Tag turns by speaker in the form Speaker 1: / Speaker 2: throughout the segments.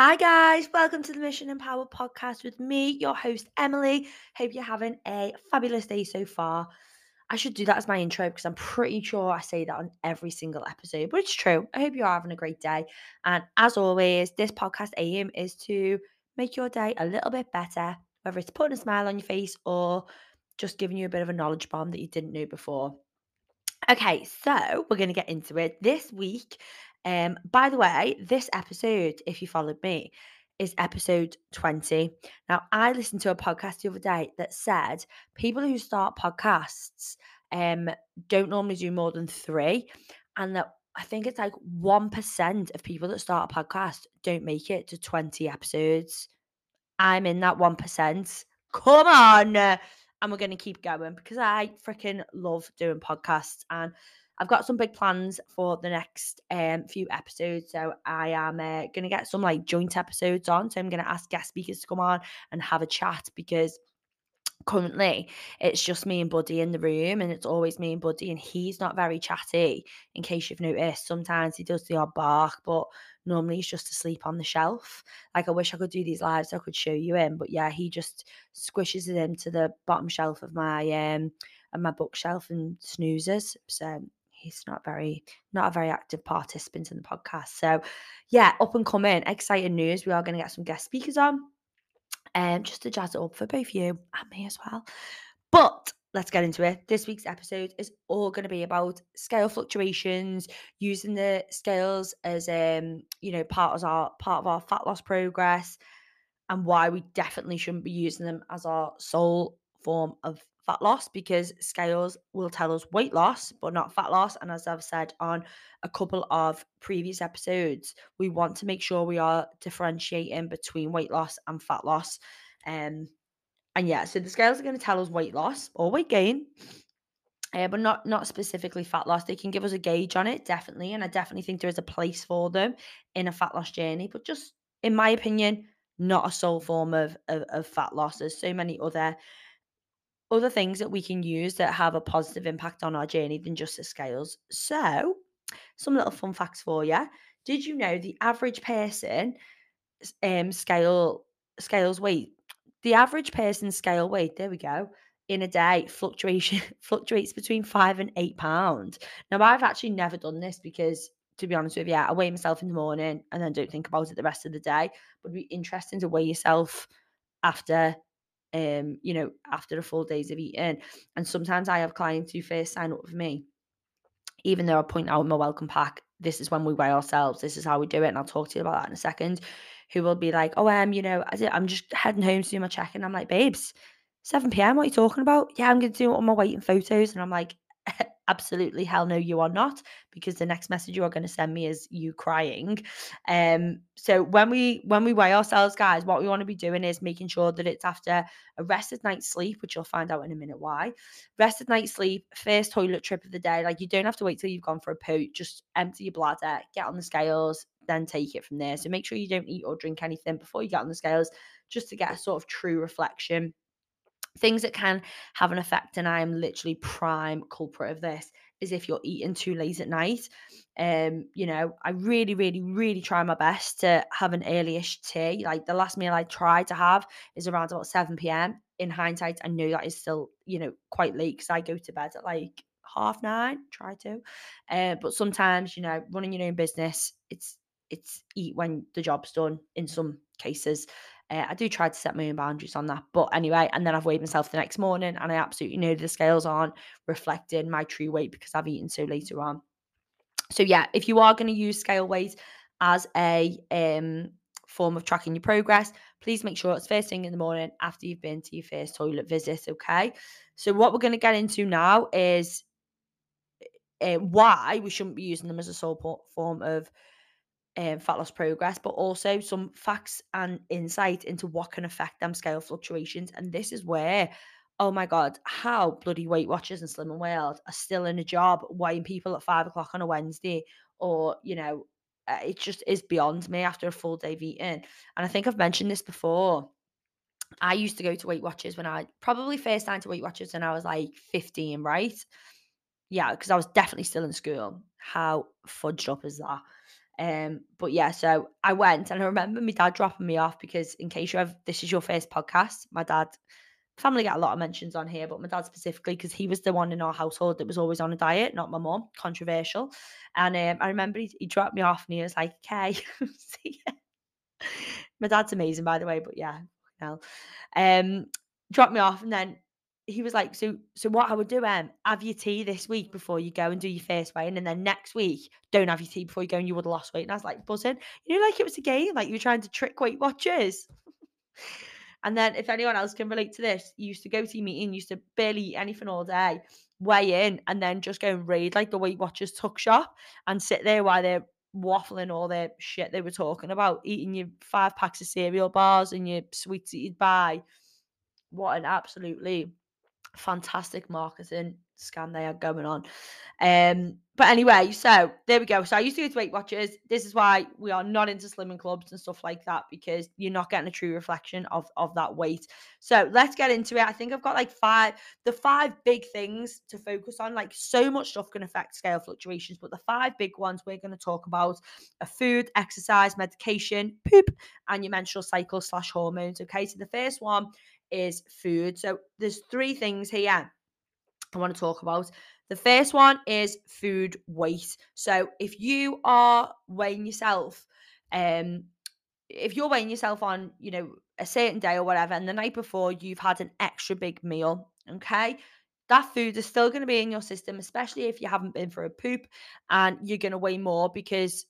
Speaker 1: Hi, guys. Welcome to the Mission Empowered podcast with me, your host, Emily. Hope you're having a fabulous day so far. I should do that as my intro because I'm pretty sure I say that on every single episode, but it's true. I hope you're having a great day. And as always, this podcast aim is to make your day a little bit better, whether it's putting a smile on your face or just giving you a bit of a knowledge bomb that you didn't know before. Okay, so we're going to get into it. This week, um, by the way, this episode, if you followed me, is episode 20. Now, I listened to a podcast the other day that said people who start podcasts um, don't normally do more than three, and that I think it's like 1% of people that start a podcast don't make it to 20 episodes. I'm in that 1%. Come on and we're going to keep going because I freaking love doing podcasts and I've got some big plans for the next um, few episodes. So I am uh, going to get some like joint episodes on. So I'm going to ask guest speakers to come on and have a chat because currently it's just me and Buddy in the room and it's always me and Buddy and he's not very chatty in case you've noticed sometimes he does the odd bark but normally he's just asleep on the shelf like I wish I could do these lives so I could show you him but yeah he just squishes it into the bottom shelf of my um of my bookshelf and snoozes so he's not very not a very active participant in the podcast so yeah up and coming exciting news we are going to get some guest speakers on um, just to jazz it up for both you and me as well. But let's get into it. This week's episode is all going to be about scale fluctuations, using the scales as um, you know, part of our part of our fat loss progress, and why we definitely shouldn't be using them as our sole form of fat loss because scales will tell us weight loss, but not fat loss. And as I've said on a couple of previous episodes, we want to make sure we are differentiating between weight loss and fat loss. Um, and yeah, so the scales are going to tell us weight loss or weight gain. Uh, but not not specifically fat loss. They can give us a gauge on it, definitely, and I definitely think there is a place for them in a fat loss journey. But just in my opinion, not a sole form of, of, of fat loss. There's so many other other things that we can use that have a positive impact on our journey than just the scales. So, some little fun facts for you. Did you know the average person um scale scales weight? The average person scale weight, there we go, in a day fluctuation fluctuates between five and eight pounds. Now, I've actually never done this because to be honest with you, I weigh myself in the morning and then don't think about it the rest of the day. But it'd be interesting to weigh yourself after um, you know, after a full days of eating. And sometimes I have clients who first sign up with me, even though I point out in my welcome pack, this is when we weigh ourselves, this is how we do it. And I'll talk to you about that in a second. Who will be like, oh, um, you know, I'm just heading home to do my check. And I'm like, babes, 7 p.m. What are you talking about? Yeah, I'm going to do on my and photos. And I'm like, absolutely hell no you are not because the next message you are going to send me is you crying. Um so when we when we weigh ourselves guys what we want to be doing is making sure that it's after a rested night's sleep which you'll find out in a minute why. Rested night's sleep first toilet trip of the day like you don't have to wait till you've gone for a poo just empty your bladder get on the scales then take it from there. So make sure you don't eat or drink anything before you get on the scales just to get a sort of true reflection things that can have an effect and i am literally prime culprit of this is if you're eating too late at night. Um you know i really really really try my best to have an earlyish tea like the last meal i try to have is around about 7 p.m in hindsight i know that is still you know quite late because i go to bed at like half nine try to. Uh, but sometimes you know running your own business it's it's eat when the job's done in some cases uh, I do try to set my own boundaries on that. But anyway, and then I've weighed myself the next morning and I absolutely know the scales aren't reflecting my true weight because I've eaten so later on. So yeah, if you are going to use scale weight as a um, form of tracking your progress, please make sure it's first thing in the morning after you've been to your first toilet visit. Okay. So what we're going to get into now is uh, why we shouldn't be using them as a sole form of um, fat loss progress, but also some facts and insight into what can affect them scale fluctuations. And this is where, oh my God, how bloody Weight Watchers and Slimming World are still in a job weighing people at five o'clock on a Wednesday, or, you know, uh, it just is beyond me after a full day of eating. And I think I've mentioned this before. I used to go to Weight Watchers when I probably first time to Weight Watchers when I was like 15, right? Yeah, because I was definitely still in school. How fudged up is that? Um, but yeah, so I went and I remember my dad dropping me off because in case you have this is your first podcast, my dad family get a lot of mentions on here, but my dad specifically because he was the one in our household that was always on a diet, not my mom. Controversial. And um, I remember he, he, dropped me off and he was like, "Okay, my dad's amazing, by the way, but yeah, no. Um, dropped me off and then he was like, so so what I would do, um, have your tea this week before you go and do your first weigh-in, and then next week don't have your tea before you go and you would have lost weight. And I was like, buzzing. You know, like it was a game, like you were trying to trick Weight Watchers. and then if anyone else can relate to this, you used to go to your meeting, used to barely eat anything all day, weigh in, and then just go and raid like the Weight Watchers tuck shop and sit there while they're waffling all their shit they were talking about, eating your five packs of cereal bars and your sweets that you'd buy. What an absolutely fantastic marketing scam they had going on. Um, but anyway, so there we go. So I used to go to Weight Watchers. This is why we are not into slimming clubs and stuff like that because you're not getting a true reflection of of that weight. So let's get into it. I think I've got like five, the five big things to focus on. Like so much stuff can affect scale fluctuations, but the five big ones we're going to talk about are food, exercise, medication, poop, and your menstrual cycle slash hormones. Okay, so the first one is food. So there's three things here I want to talk about. The first one is food weight. So if you are weighing yourself, um, if you're weighing yourself on, you know, a certain day or whatever, and the night before you've had an extra big meal, okay, that food is still going to be in your system, especially if you haven't been for a poop and you're going to weigh more because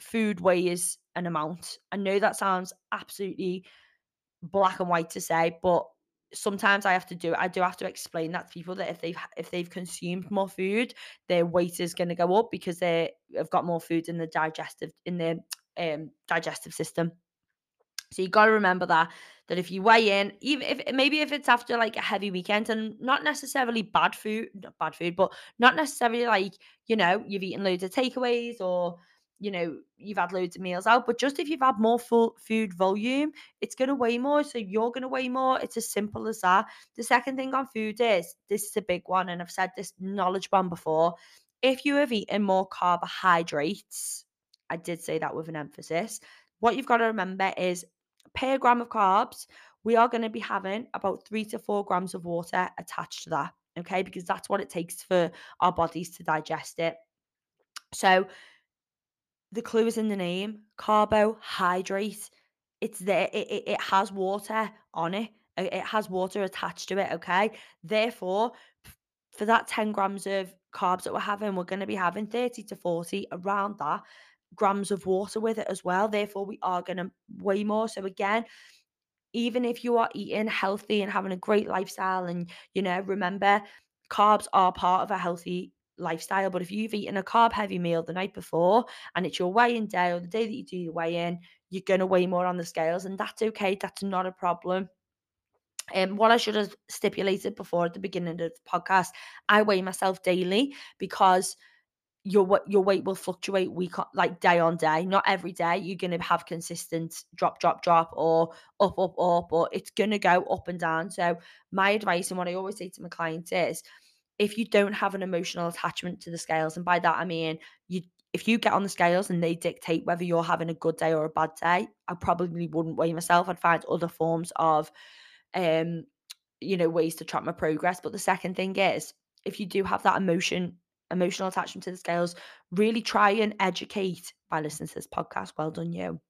Speaker 1: food weighs an amount. I know that sounds absolutely black and white to say, but sometimes I have to do I do have to explain that to people that if they've if they've consumed more food, their weight is going to go up because they have got more food in the digestive in their um digestive system. So you got to remember that that if you weigh in, even if maybe if it's after like a heavy weekend and not necessarily bad food, not bad food, but not necessarily like you know you've eaten loads of takeaways or you know, you've had loads of meals out, but just if you've had more full food volume, it's going to weigh more. So you're going to weigh more. It's as simple as that. The second thing on food is this is a big one, and I've said this knowledge bomb before. If you have eaten more carbohydrates, I did say that with an emphasis. What you've got to remember is per gram of carbs, we are going to be having about three to four grams of water attached to that. Okay, because that's what it takes for our bodies to digest it. So the clue is in the name carbohydrate. It's there, it, it, it has water on it, it has water attached to it. Okay, therefore, for that 10 grams of carbs that we're having, we're going to be having 30 to 40 around that grams of water with it as well. Therefore, we are going to weigh more. So, again, even if you are eating healthy and having a great lifestyle, and you know, remember, carbs are part of a healthy lifestyle. But if you've eaten a carb heavy meal the night before and it's your weigh in day or the day that you do your weigh in, you're going to weigh more on the scales, and that's okay. That's not a problem. And um, what I should have stipulated before at the beginning of the podcast, I weigh myself daily because your your weight will fluctuate week on, like day on day. Not every day you're to have consistent drop, drop, drop, or up, up, up, or it's to go up and down. So my advice and what I always say to my clients is if you don't have an emotional attachment to the scales, and by that I mean you if you get on the scales and they dictate whether you're having a good day or a bad day, I probably wouldn't weigh myself. I'd find other forms of um, you know, ways to track my progress. But the second thing is if you do have that emotion, emotional attachment to the scales, really try and educate by listening to this podcast. Well done, you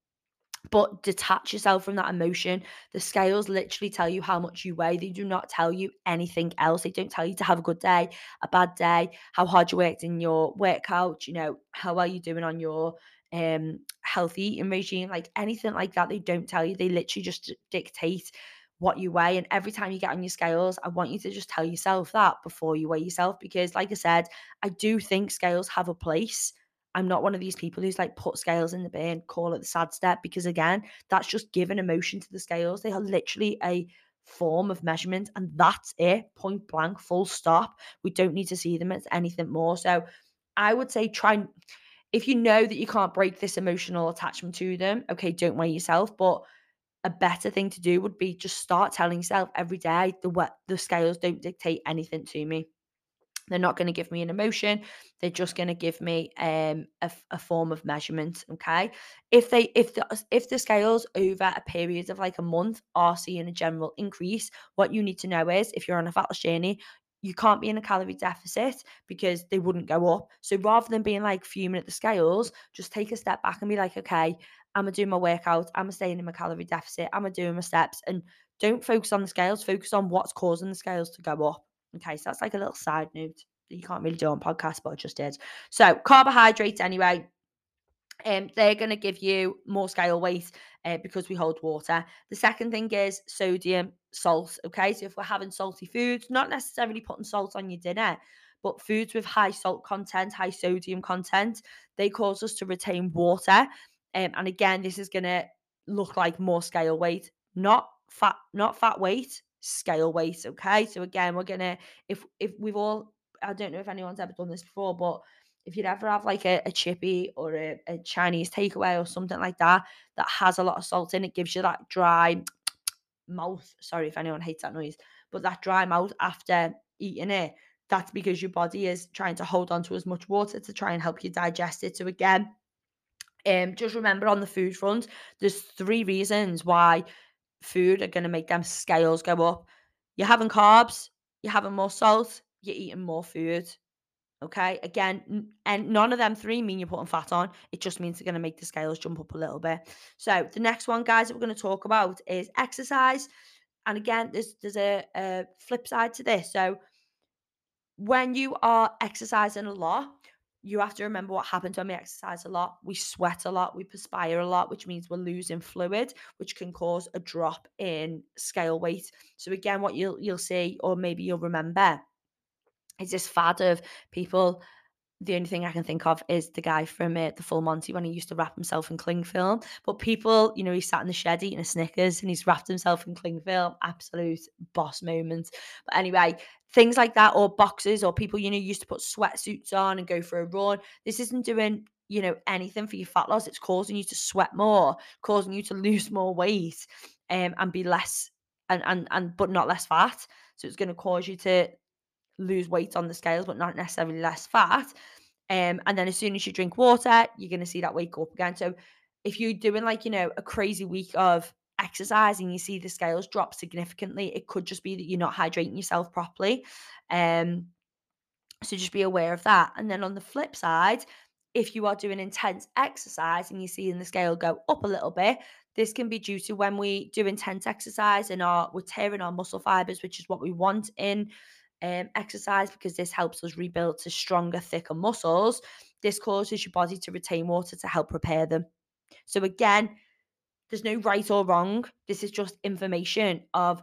Speaker 1: but detach yourself from that emotion. The scales literally tell you how much you weigh. They do not tell you anything else. They don't tell you to have a good day, a bad day, how hard you worked in your workout, you know, how well you're doing on your um healthy eating regime, like anything like that. They don't tell you. They literally just dictate what you weigh. And every time you get on your scales, I want you to just tell yourself that before you weigh yourself. Because, like I said, I do think scales have a place I'm not one of these people who's like put scales in the bin, call it the sad step, because again, that's just giving emotion to the scales. They are literally a form of measurement, and that's it, point blank, full stop. We don't need to see them as anything more. So I would say try if you know that you can't break this emotional attachment to them, okay, don't weigh yourself. But a better thing to do would be just start telling yourself every day the the scales don't dictate anything to me. They're not going to give me an emotion. They're just going to give me um, a, a, form of measurement. Okay. If they if the if the scales over a period of like a month are seeing a general increase, what you need to know is if you're on a fat loss journey, you can't be in a calorie deficit because they wouldn't go up. So rather than being like fuming at the scales, just take a step back and be like, okay, I'm gonna do my workout, I'm staying in my calorie deficit, I'm gonna do my steps, and don't focus on the scales, focus on what's causing the scales to go up. Okay, so that's like a little side note that you can't really do on podcast, but I just did. So carbohydrates anyway. Um, they're going to give you more scale weight uh, because we hold water. The second thing is sodium, salt. Okay, so if we're having salty foods, not necessarily putting salt on your dinner, but foods with high salt content, high sodium content, they cause us to retain water. Um, and again, this is going to look like more scale weight, not fat, not fat weight, scale weight. Okay, so again, we're gonna if if we've all, I don't know if anyone's ever done this before, but if you'd ever have like a, a chippy or a, a Chinese takeaway or something like that that has a lot of salt in it, gives you that dry mouth. Sorry if anyone hates that noise, but that dry mouth after eating it. That's because your body is trying to hold on to as much water to try and help you digest it. So again, um, just remember on the food front, there's three reasons why food are going to make them scales go up. You're having carbs, you're having more salt, you're eating more food. Okay, again, and none of them three mean you're putting fat on. It just means they're going to make the scales jump up a little bit. So the next one, guys, that we're going to talk about is exercise. And again, there's there's a, a flip side to this. So when you are exercising a lot, you have to remember what happens when we exercise a lot. We sweat a lot, we perspire a lot, which means we're losing fluid, which can cause a drop in scale weight. So again, what you'll you'll see, or maybe you'll remember, is this fad of people the only thing I can think of is the guy from uh, the Full Monty when he used to wrap himself in cling film. But people, you know, he sat in the shed eating a Snickers and he's wrapped himself in cling film. Absolute boss moment. But anyway, things like that, or boxes, or people, you know, used to put sweatsuits on and go for a run. This isn't doing, you know, anything for your fat loss. It's causing you to sweat more, causing you to lose more weight, um, and be less and and and but not less fat. So it's going to cause you to lose weight on the scales, but not necessarily less fat. Um, and then as soon as you drink water, you're going to see that weight go up again. So if you're doing like, you know, a crazy week of exercise and you see the scales drop significantly, it could just be that you're not hydrating yourself properly. Um, so just be aware of that. And then on the flip side, if you are doing intense exercise and you're seeing the scale go up a little bit, this can be due to when we do intense exercise and our we're tearing our muscle fibers, which is what we want in um, exercise because this helps us rebuild to stronger, thicker muscles. This causes your body to retain water to help repair them. So, again, there's no right or wrong. This is just information of,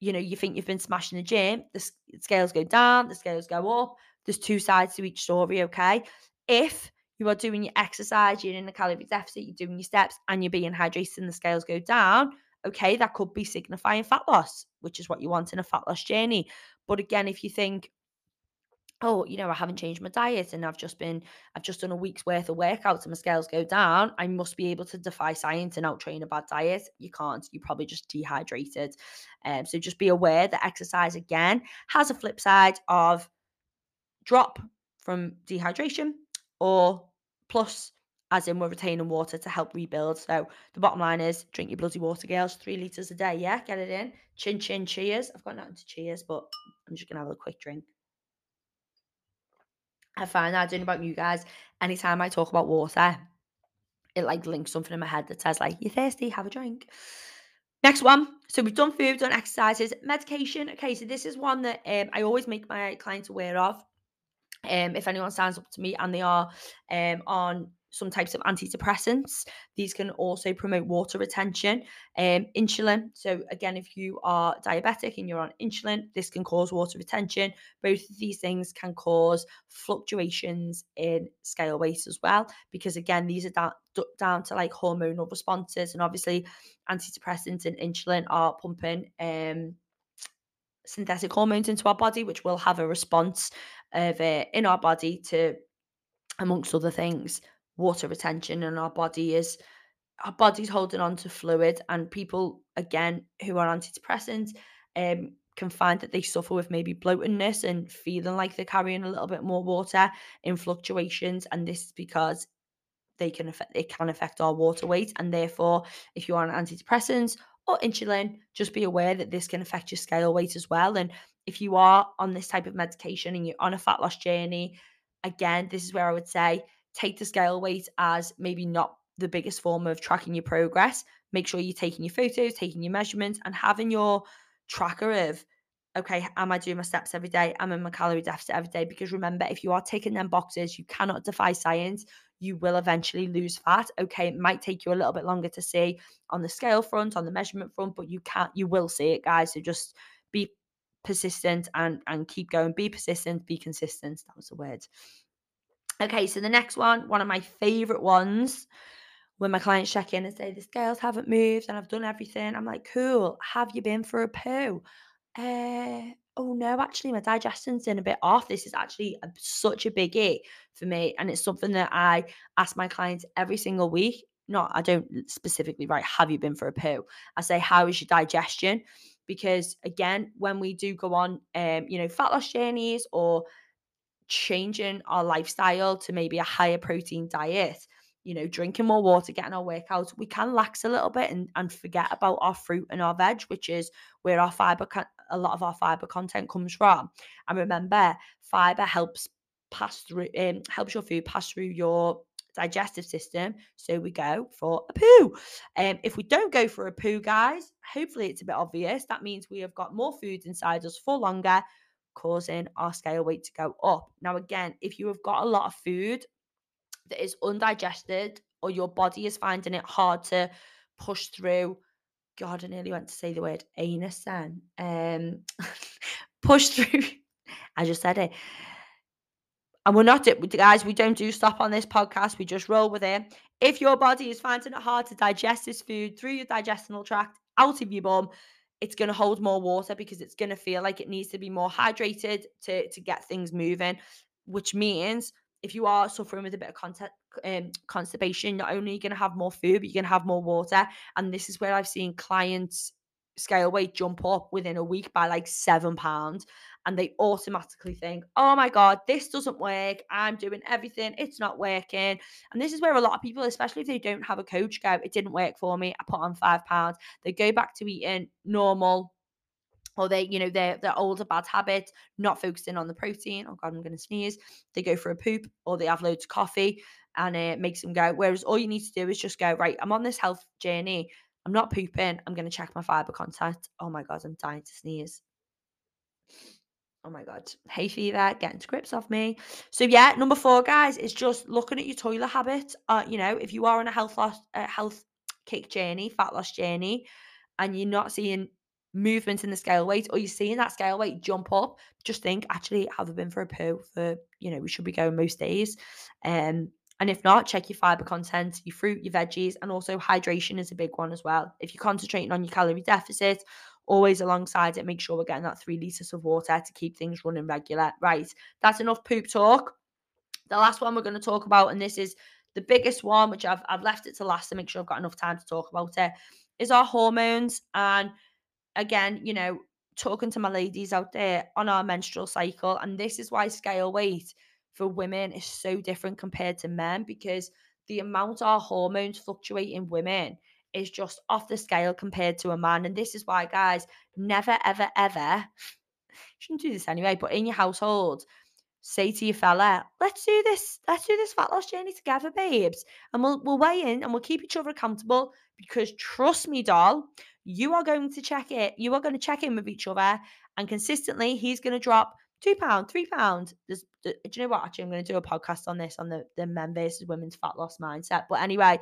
Speaker 1: you know, you think you've been smashing the gym, the scales go down, the scales go up. There's two sides to each story, okay? If you are doing your exercise, you're in a calorie deficit, you're doing your steps, and you're being hydrated and the scales go down, okay, that could be signifying fat loss, which is what you want in a fat loss journey. But again, if you think, oh, you know, I haven't changed my diet and I've just been, I've just done a week's worth of workouts and my scales go down, I must be able to defy science and out train a bad diet. You can't. You're probably just dehydrated. Um, so just be aware that exercise again has a flip side of drop from dehydration or plus as in we're retaining water to help rebuild. So the bottom line is drink your bloody water, girls. Three litres a day, yeah? Get it in. Chin chin cheers. I've got nothing to cheers, but I'm just gonna have a quick drink. I find that I don't know about you guys. Anytime I talk about water, it like links something in my head that says, like, you're thirsty, have a drink. Next one. So we've done food, done exercises, medication. Okay, so this is one that um, I always make my clients aware of. Um, if anyone signs up to me and they are um, on some types of antidepressants. These can also promote water retention. Um, insulin. So, again, if you are diabetic and you're on insulin, this can cause water retention. Both of these things can cause fluctuations in scale weight as well, because again, these are down, down to like hormonal responses. And obviously, antidepressants and insulin are pumping. Um, synthetic hormones into our body, which will have a response of uh, in our body to, amongst other things, water retention and our body is our body's holding on to fluid and people again who are antidepressants um can find that they suffer with maybe bloatedness and feeling like they're carrying a little bit more water in fluctuations. And this is because they can affect it can affect our water weight. And therefore, if you're on antidepressants or insulin, just be aware that this can affect your scale weight as well. And if you are on this type of medication and you're on a fat loss journey, again, this is where I would say take the scale weight as maybe not the biggest form of tracking your progress. Make sure you're taking your photos, taking your measurements, and having your tracker of okay, am I doing my steps every day? Am I in my calorie deficit every day? Because remember, if you are taking them boxes, you cannot defy science. You will eventually lose fat. Okay, it might take you a little bit longer to see on the scale front, on the measurement front, but you can't, you will see it, guys. So just be persistent and and keep going. Be persistent, be consistent. That was the word. Okay, so the next one, one of my favorite ones, when my clients check in and say the scales haven't moved and I've done everything, I'm like, cool. Have you been for a poo? Uh, oh no, actually, my digestion's in a bit off. This is actually a, such a biggie for me, and it's something that I ask my clients every single week. Not, I don't specifically write, "Have you been for a poo?" I say, "How is your digestion?" Because again, when we do go on, um, you know, fat loss journeys or changing our lifestyle to maybe a higher protein diet, you know, drinking more water, getting our workouts, we can lax a little bit and, and forget about our fruit and our veg, which is where our fiber, a lot of our fiber content comes from. And remember, fiber helps pass through, um, helps your food pass through your digestive system. So we go for a poo. Um, if we don't go for a poo, guys, hopefully it's a bit obvious. That means we have got more food inside us for longer, causing our scale weight to go up. Now, again, if you have got a lot of food that is undigested or your body is finding it hard to push through, God, I nearly went to say the word anus then. Um, push through. I just said it. And we're not, it guys, we don't do stop on this podcast. We just roll with it. If your body is finding it hard to digest this food through your digestional tract, out of your bum, it's going to hold more water because it's going to feel like it needs to be more hydrated to, to get things moving, which means if you are suffering with a bit of content, um, constipation, not only are you going to have more food, but you're going to have more water. And this is where I've seen clients scale weight jump up within a week by like seven pounds and they automatically think, oh my God, this doesn't work. I'm doing everything. It's not working. And this is where a lot of people, especially if they don't have a coach, go, it didn't work for me. I put on five pounds. They go back to eating normal or they, you know, their their older bad habits, not focusing on the protein. Oh God, I'm gonna sneeze. They go for a poop or they have loads of coffee and it makes them go. Whereas all you need to do is just go, right, I'm on this health journey. I'm not pooping. I'm gonna check my fiber content. Oh my god, I'm dying to sneeze. Oh my god, hay fever, getting to grips off me. So yeah, number four, guys, is just looking at your toilet habit. Uh, you know, if you are on a health loss, uh, health kick journey, fat loss journey, and you're not seeing movement in the scale weight or you're seeing that scale weight jump up, just think, actually, have I been for a poo for, you know, we should be going most days. Um, and if not, check your fiber content, your fruit, your veggies, and also hydration is a big one as well. If you're concentrating on your calorie deficit, always alongside it, make sure we're getting that three litres of water to keep things running regular. Right, that's enough poop talk. The last one we're going to talk about, and this is the biggest one, which I've, I've left it to last to make sure I've got enough time to talk about it, is our hormones. And again, you know, talking to my ladies out there on our menstrual cycle. And this is why scale weight for women is so different compared to men because the amount our hormones fluctuate in women is just off the scale compared to a man. And this is why, guys, never, ever, ever, shouldn't do this anyway, but in your household, say to your fella, let's do this, let's do this fat loss journey together, babes. And we'll we'll weigh in and we'll keep each other accountable because trust me, doll, you are going to check it. You are going to check in with each other and consistently he's going to drop two pound, three pound. There's, do you know what? Actually, I'm going to do a podcast on this on the, the men versus women's fat loss mindset. But anyway,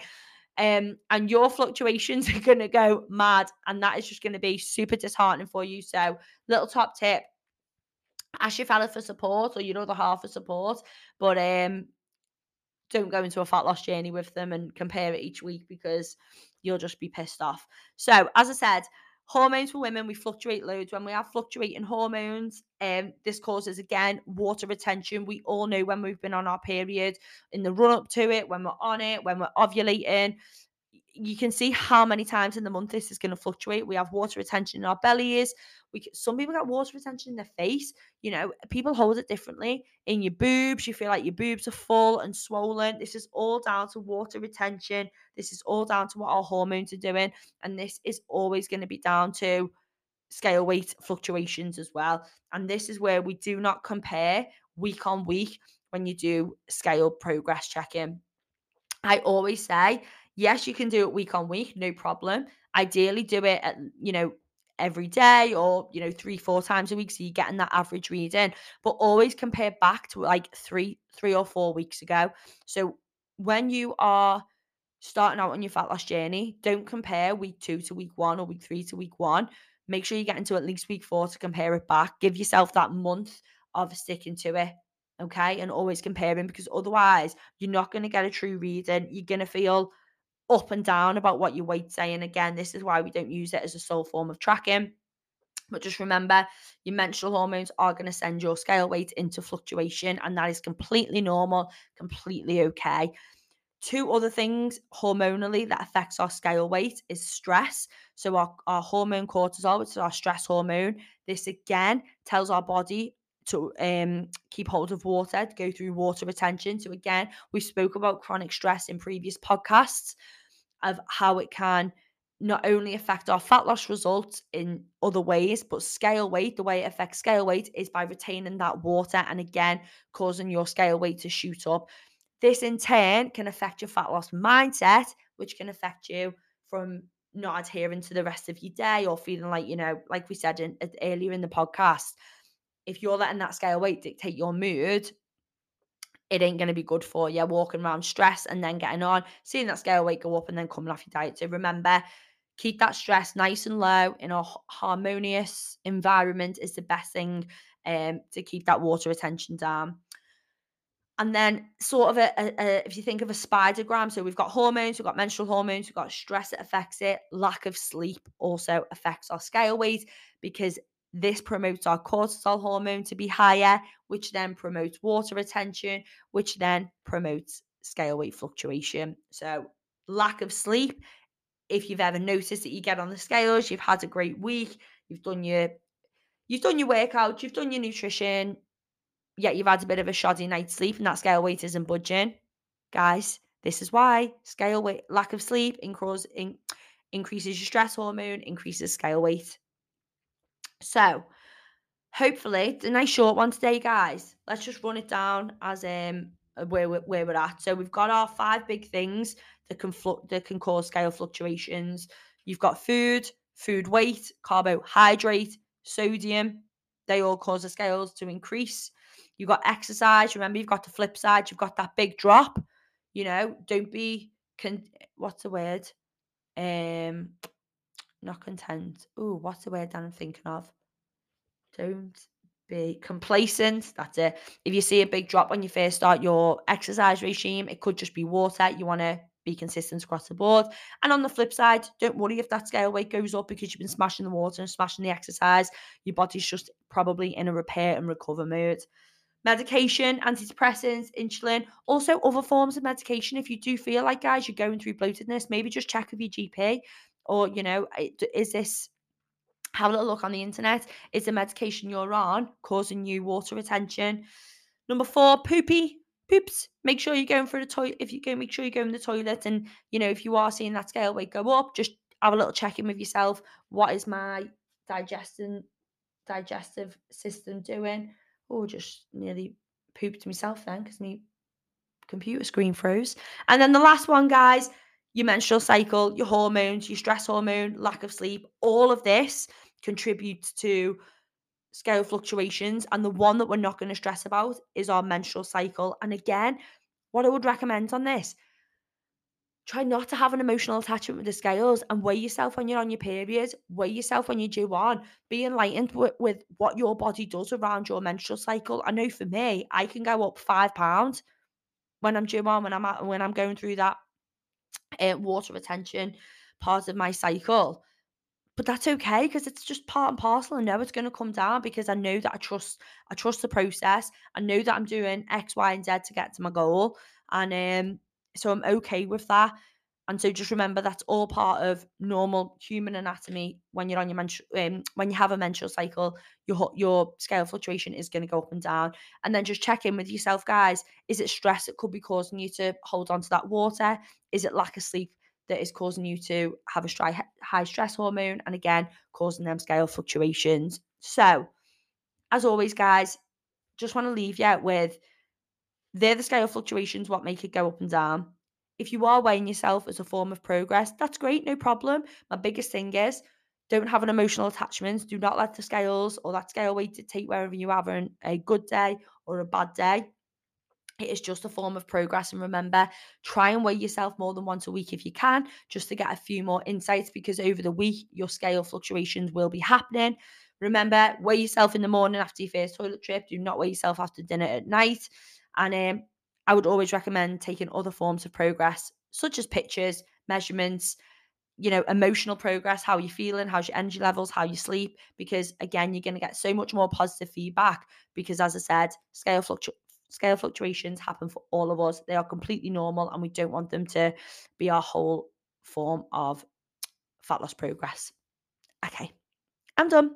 Speaker 1: um, and your fluctuations are going to go mad, and that is just going to be super disheartening for you. So, little top tip: ask your fella for support or your other half for support, but um, don't go into a fat loss journey with them and compare it each week because you'll just be pissed off. So, as I said, hormones for women we fluctuate loads. When we have fluctuating hormones um this causes again water retention. We all know when we've been on our period in the run up to it when we're on it when we're ovulating you can see how many times in the month this is going to fluctuate. We have water retention in our bellies. We some people get water retention in their face. You know, people hold it differently. In your boobs, you feel like your boobs are full and swollen. This is all down to water retention. This is all down to what our hormones are doing, and this is always going to be down to scale weight fluctuations as well. And this is where we do not compare week on week when you do scale progress checking. I always say Yes, you can do it week on week, no problem. Ideally, do it at, you know, every day or, you know, three, four times a week. So you're getting that average reading, but always compare back to like three, three or four weeks ago. So when you are starting out on your fat loss journey, don't compare week two to week one or week three to week one. Make sure you get into at least week four to compare it back. Give yourself that month of sticking to it. Okay. And always comparing because otherwise you're not going to get a true reading. You're going to feel up and down about what your weight's saying. Again, this is why we don't use it as a sole form of tracking. But just remember, your menstrual hormones are going to send your scale weight into fluctuation, and that is completely normal, completely okay. Two other things hormonally that affects our scale weight is stress. So our, our hormone cortisol, which is our stress hormone, this again tells our body to um, keep hold of water, go through water retention. So again, we spoke about chronic stress in previous podcasts of how it can not only affect our fat loss results in other ways, but scale weight, the way it affects scale weight is by retaining that water and again causing your scale weight to shoot up. This in turn can affect your fat loss mindset, which can affect you from not adhering to the rest of your day or feeling like, you know, like we said in, earlier in the podcast, if you're letting that scale weight dictate your mood, it ain't going to be good for you walking around stress and then getting on, seeing that scale weight go up and then coming off your diet. So remember, keep that stress nice and low in a harmonious environment is the best thing um, to keep that water retention down. And then, sort of, a, a, a, if you think of a spidergram, so we've got hormones, we've got menstrual hormones, we've got stress that affects it. Lack of sleep also affects our scale weight because this promotes our cortisol hormone to be higher, which then promotes water retention, which then promotes scale weight fluctuation. So, lack of sleep. If you've ever noticed that you get on the scales, you've had a great week, you've done your you've done your workout, you've done your nutrition, yet you've had a bit of a shoddy night's sleep and that scale weight isn't budging. Guys, this is why scale weight lack of sleep increases in, increases your stress hormone, increases scale weight. So, hopefully, it's a nice short one today, guys. Let's just run it down as um where we're, where we're at. So we've got our five big things that can flu- that can cause scale fluctuations. You've got food, food weight, carbohydrate, sodium. They all cause the scales to increase. You've got exercise. Remember, you've got the flip side. You've got that big drop. You know, don't be con- what's the word? Um, not content. Oh, what's the word that I'm thinking of? Don't be complacent. That's it. If you see a big drop when you first start your exercise regime, it could just be water. You want to be consistent across the board. And on the flip side, don't worry if that scale weight goes up because you've been smashing the water and smashing the exercise. Your body's just probably in a repair and recover mode. Medication, antidepressants, insulin, also other forms of medication. If you do feel like, guys, you're going through bloatedness, maybe just check with your GP or, you know, is this, have a little look on the internet. Is the medication you're on causing you water retention? Number four, poopy, poops. Make sure you're going for the toilet. If you go, make sure you go in the toilet. And, you know, if you are seeing that scale weight go up, just have a little check in with yourself. What is my digesting, digestive system doing? Oh, just nearly pooped myself then because my computer screen froze. And then the last one, guys, your menstrual cycle, your hormones, your stress hormone, lack of sleep, all of this contributes to scale fluctuations. And the one that we're not going to stress about is our menstrual cycle. And again, what I would recommend on this try not to have an emotional attachment with the scales and weigh yourself when you're on your period, weigh yourself when you do on. Be enlightened with, with what your body does around your menstrual cycle. I know for me, I can go up five pounds when I'm due on, when I'm at, when I'm going through that uh, water retention part of my cycle. But that's okay because it's just part and parcel. I know it's going to come down because I know that I trust I trust the process. I know that I'm doing X, Y, and Z to get to my goal. And um, so I'm okay with that. And so just remember that's all part of normal human anatomy. When you're on your menstrual, um, when you have a menstrual cycle, your your scale fluctuation is going to go up and down. And then just check in with yourself, guys. Is it stress that could be causing you to hold on to that water? Is it lack of sleep that is causing you to have a high, high stress hormone? And again, causing them scale fluctuations. So, as always, guys, just want to leave you with they're the scale fluctuations what make it go up and down if you are weighing yourself as a form of progress, that's great, no problem. My biggest thing is don't have an emotional attachment. Do not let the scales or that scale weight dictate whether you have an, a good day or a bad day. It is just a form of progress. And remember, try and weigh yourself more than once a week if you can, just to get a few more insights because over the week, your scale fluctuations will be happening. Remember, weigh yourself in the morning after your first toilet trip. Do not weigh yourself after dinner at night. And um, I would always recommend taking other forms of progress, such as pictures, measurements, you know, emotional progress, how you're feeling, how's your energy levels, how you sleep, because again, you're going to get so much more positive feedback. Because as I said, scale fluctu- scale fluctuations happen for all of us. They are completely normal, and we don't want them to be our whole form of fat loss progress. Okay, I'm done.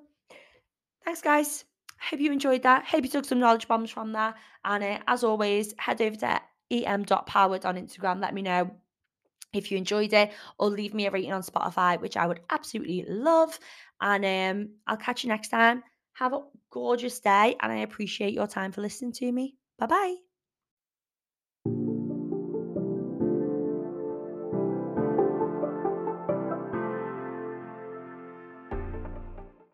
Speaker 1: Thanks, guys. Hope you enjoyed that. Hope you took some knowledge bombs from that. And uh, as always, head over to em.powered on Instagram. Let me know if you enjoyed it or leave me a rating on Spotify, which I would absolutely love. And um, I'll catch you next time. Have a gorgeous day. And I appreciate your time for listening to me. Bye bye.